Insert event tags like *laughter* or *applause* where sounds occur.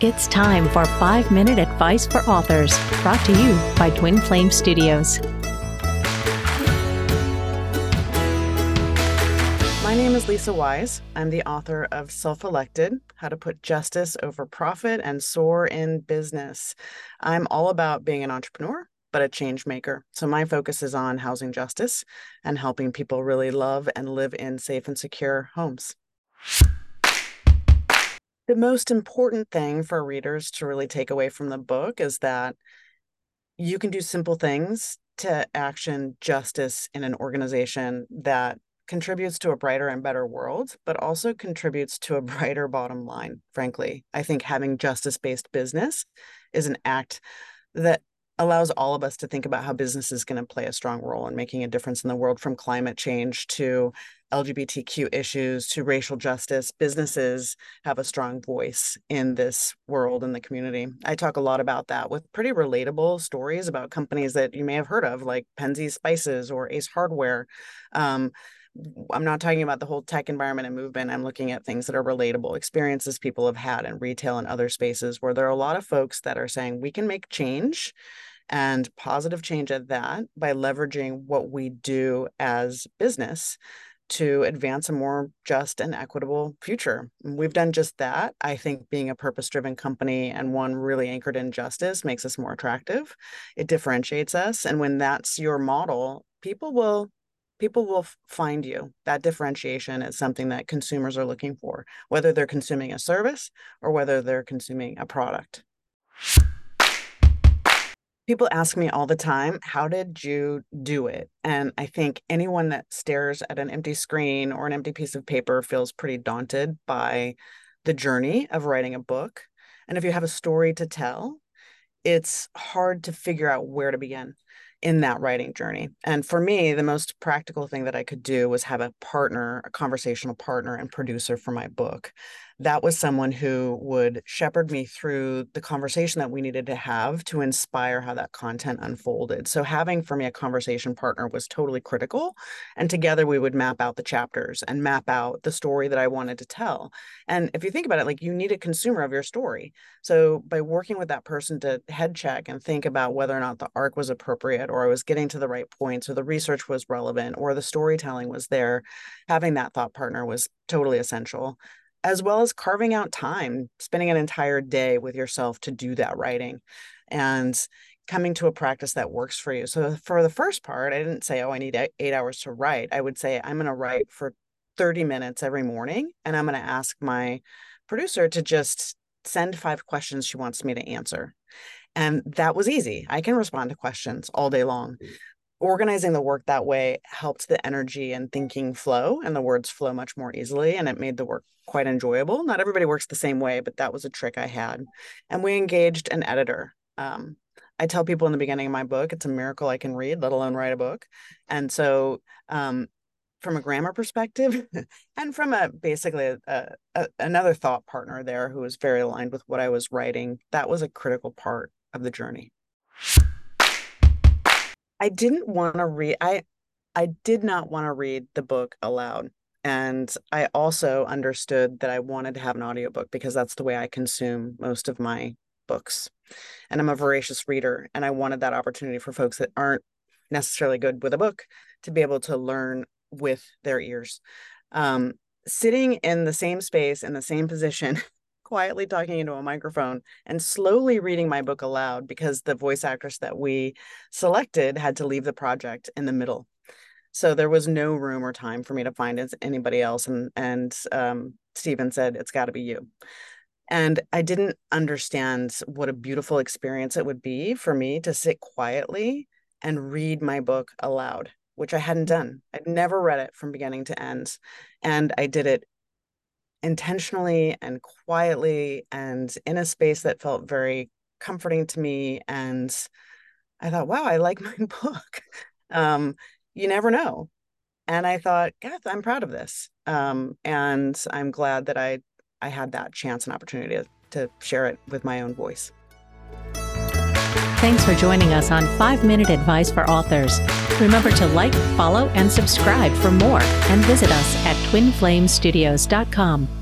It's time for 5 Minute Advice for Authors, brought to you by Twin Flame Studios. My name is Lisa Wise. I'm the author of Self Elected How to Put Justice Over Profit and Soar in Business. I'm all about being an entrepreneur, but a change maker. So my focus is on housing justice and helping people really love and live in safe and secure homes. The most important thing for readers to really take away from the book is that you can do simple things to action justice in an organization that contributes to a brighter and better world, but also contributes to a *laughs* brighter bottom line. Frankly, I think having justice based business is an act that allows all of us to think about how business is going to play a strong role in making a difference in the world from climate change to LGBTQ issues to racial justice. Businesses have a strong voice in this world and the community. I talk a lot about that with pretty relatable stories about companies that you may have heard of, like Penzeys Spices or Ace Hardware. Um, I'm not talking about the whole tech environment and movement. I'm looking at things that are relatable, experiences people have had in retail and other spaces where there are a lot of folks that are saying we can make change and positive change at that by leveraging what we do as business to advance a more just and equitable future. We've done just that. I think being a purpose driven company and one really anchored in justice makes us more attractive. It differentiates us. And when that's your model, people will people will find you. That differentiation is something that consumers are looking for, whether they're consuming a service or whether they're consuming a product people ask me all the time, how did you do it? And I think anyone that stares at an empty screen or an empty piece of paper feels pretty daunted by the journey of writing a book. And if you have a story to tell, it's hard to figure out where to begin in that writing journey. And for me, the most practical thing that I could do was have a partner, a conversational partner and producer for my book that was someone who would shepherd me through the conversation that we needed to have to inspire how that content unfolded. So, having for me a conversation partner was totally critical. And together we would map out the chapters and map out the story that I wanted to tell. And if you think about it, like you need a consumer of your story. So, by working with that person to head check and think about whether or not the arc was appropriate, or I was getting to the right points, or the research was relevant, or the storytelling was there, having that thought partner was totally essential as well as carving out time, spending an entire day with yourself to do that writing and coming to a practice that works for you. So for the first part, I didn't say, oh, I need eight hours to write. I would say, I'm going to write for 30 minutes every morning and I'm going to ask my producer to just send five questions she wants me to answer. And that was easy. I can respond to questions all day long. Organizing the work that way helped the energy and thinking flow and the words flow much more easily and it made the work quite enjoyable. Not everybody works the same way but that was a trick i had. And we engaged an editor. Um, i tell people in the beginning of my book it's a miracle i can read let alone write a book. And so um, from a grammar perspective *laughs* and from a basically a, a, another thought partner there who was very aligned with what i was writing that was a critical part of the journey I didn't want to read I I did not want to read the book aloud. And I also understood that I wanted to have an audiobook because that's the way I consume most of my books. And I'm a voracious reader and I wanted that opportunity for folks that aren't necessarily good with a book to be able to learn with their ears. Um, sitting in the same space in the same position *laughs* quietly talking into a microphone and slowly reading my book aloud because the voice actress that we selected had to leave the project in the middle. So there was no room or time for me to find anybody else. And and um, Stephen said, "It's got to be you." And I didn't understand what a beautiful experience it would be for me to sit quietly and read my book aloud, which I hadn't done. I'd never read it from beginning to end. And I did it intentionally and quietly and in a space that felt very comforting to me and i thought wow i like *laughs* my book. Um, you never know. And i thought god i'm proud of this. Um, and i'm glad that i i had that chance and opportunity to, to share it with my own voice Thanks for joining us on 5 Minute Advice for Authors. Remember to like, follow, and subscribe for more, and visit us at twinflamestudios.com.